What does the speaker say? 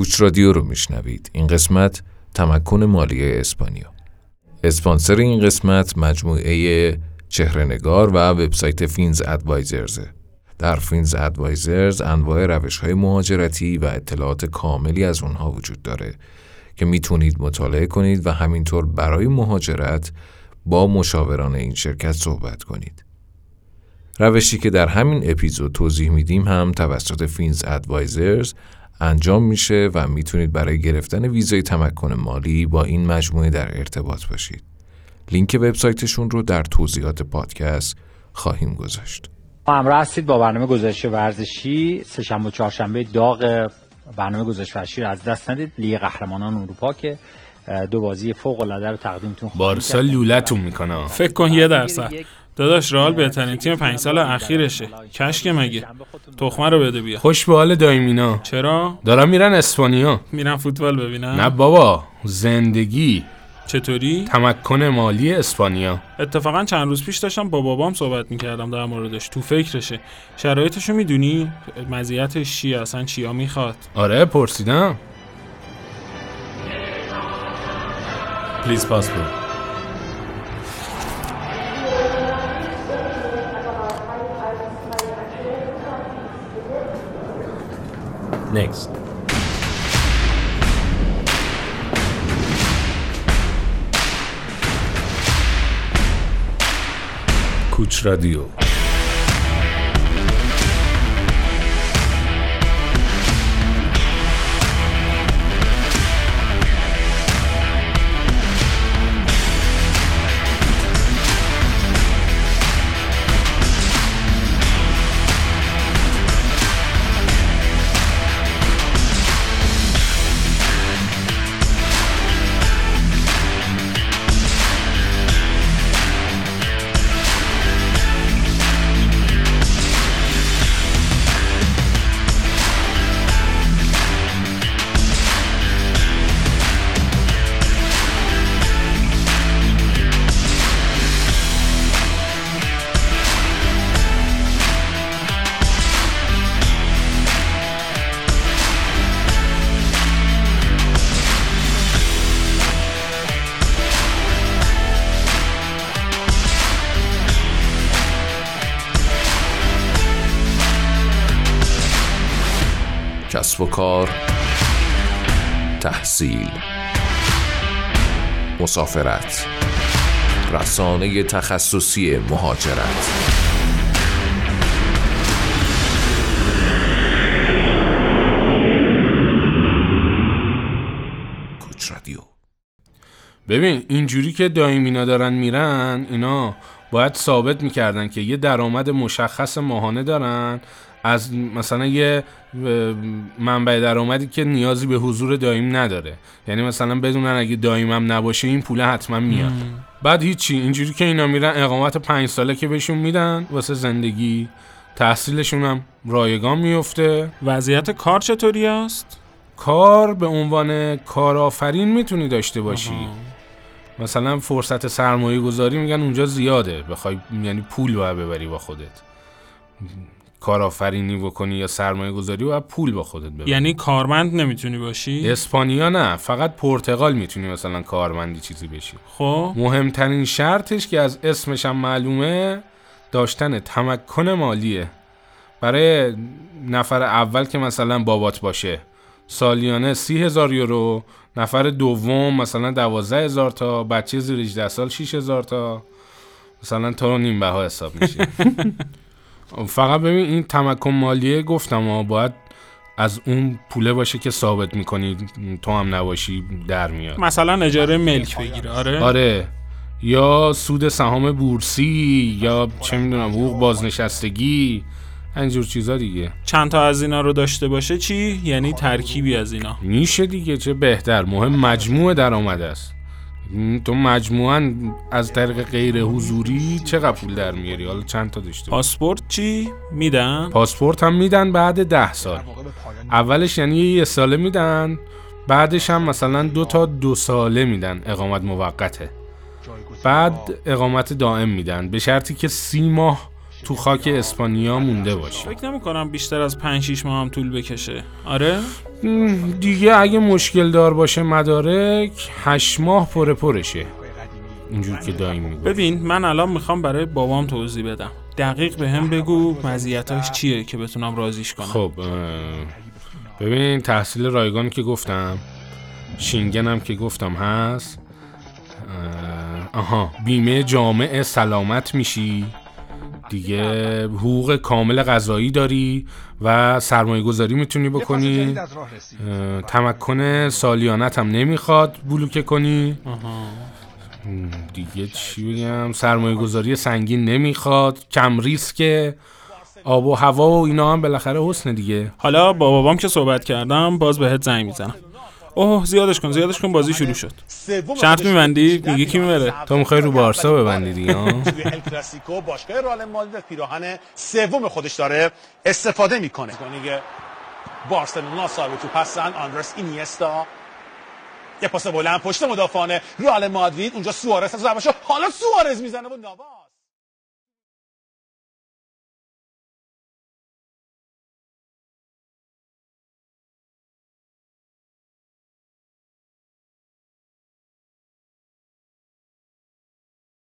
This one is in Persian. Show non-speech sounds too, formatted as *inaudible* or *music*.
کوچ رادیو رو میشنوید. این قسمت تمکن مالی اسپانیا. اسپانسر این قسمت مجموعه چهرهنگار و وبسایت Finz Advisors. در Finz Advisors انواع روش های مهاجرتی و اطلاعات کاملی از اونها وجود داره که می‌تونید مطالعه کنید و همینطور برای مهاجرت با مشاوران این شرکت صحبت کنید. روشی که در همین اپیزود توضیح میدیم هم توسط Finz Advisors انجام میشه و می‌تونید برای گرفتن ویزای تمکن مالی با این مجموعه در ارتباط باشید. لینک وبسایتشون رو در توضیحات پادکست خواهیم گذاشت. همراه هستید با برنامه گزارش ورزشی. سهشنبه و چهارشنبه داغ برنامه گزارش ورزشی رو از دست ندید. لیگ قهرمانان اروپا که دو بازی فوق العاده رو تقدیمتون بارسا لولتون می‌کنه. فکر کن یه درصد. داداش رئال بهترین تیم پنج سال اخیرشه. کشک مگه؟ تخمه رو بده بیا. خوش به حال دایمینا. چرا؟ دارم میرن اسپانیا. میرن فوتبال ببینن. نه بابا زندگی. چطوری؟ تمکن مالی اسپانیا. اتفاقا چند روز پیش داشتم با بابام صحبت می‌کردم در موردش. تو فکرشه. شرایطشو می‌دونی؟ مزیتش چیه اصلا چیا می‌خواد؟ آره پرسیدم. پلیز پاسپورت Next. کوچ رادیو کسب و کار تحصیل مسافرت رسانه تخصصی مهاجرت. کوچ رادیو. ببین اینجوری که دایمینا دارن میرن اینا باید ثابت می‌کردن که یه درآمد مشخص ماهانه دارن. از مثلا یه منبع درآمدی که نیازی به حضور دایم نداره. یعنی مثلا بدونن اگه دایمم نباشه این پول حتما میاد. بعد هیچی اینجوری که اینا میرن اقامت پنج ساله که بهشون میدن واسه زندگی تحصیلشون هم رایگان میفته. وضعیت کار چطوری است؟ کار به عنوان کارآفرین می‌تونی داشته باشی. مثلا فرصت سرمایه گذاری میگن اونجا زیاده. بخوای یعنی پول باید ببری با خودت. کارآفرینی بکنی یا سرمایه گذاری و پول با خودت ببری. یعنی کارمند نمی‌تونی باشی؟ اسپانیا نه فقط پرتغال می‌تونی مثلا کارمندی چیزی بشی. خب. مهمترین شرطش که از اسمش هم معلومه داشتن تمکن مالیه. برای نفر اول که مثلا بابات باشه. سالیانه سی هزار یورو نفر دوم مثلا دوازده هزار تا بچه زیر 18 سال 6 هزار تا. مثلا تو نیم بها حساب میشه. *laughs* فقط ببین این تمکن مالیه گفتم ها باید از اون پوله باشه که ثابت می‌کنی تو هم نباشی در میاد. مثلا اجاره ملک بگیره آره. آره. یا سود سهام بورسی یا چه می‌دونم حقوق بازنشستگی. اینجور چیزا دیگه. چند تا از اینا رو داشته باشه چی؟ یعنی ترکیبی از اینا. میشه دیگه چه بهتر. مهم مجموع درآمد است. تو مجموعا از طریق غیر حضوری چقدر پول در میاری؟ حالا چند تا داشته. پاسپورت چی؟ میدن؟ پاسپورت هم میدن بعد ده سال. اولش یعنی یه ساله میدن. بعدش هم مثلا دو تا دو ساله میدن. اقامت موقته. بعد اقامت دائم میدن. به شرطی که سی ماه تو خاک اسپانیا مونده باشی فکر نمی کنم بیشتر از 5 6 ماه هم طول بکشه. آره؟ دیگه اگه مشکل دار باشه مدارک هشت ماه پره پرشه. اینجور که دایم میگو ببین من الان می‌خوام برای بابام توضیح بدم. دقیق به هم بگو مزیتاش چیه که بتونم راضیش کنم. خب ببین تحصیل رایگان که گفتم شینگن هم که گفتم هست آها بیمه جامع سلامت میشی. دیگه حقوق کامل غذایی داری و سرمایه گذاری می‌تونی بکنی. اه، تمکن سالیانت هم نمی‌خواد بلوکه کنی. دیگه چی بگم؟ سرمایه گذاری سنگین نمی‌خواد کم ریسک آب و هوا و اینا هم بالاخره حسن دیگه. حالا با بابام که صحبت کردم باز بهت زنگ می‌زنم. اوه زیادش کن زیادش کن بازی شروع شد. شرط میبندی؟ میگه کی می‌بره؟ تو می‌خوای رو بارسا ببندی دیگه ها؟ *laughs* توی ال کلاسیکو باشگاه رئال مادرید پیراهن سوم خودش داره استفاده می‌کنه. کنیگه بارسلونا صاحب تو هستن آندرس اینیستا. یه پاس بلند پشت مدافعان رئال مادرید. اونجا سوارز از حالا سوارز می‌زنه و نواس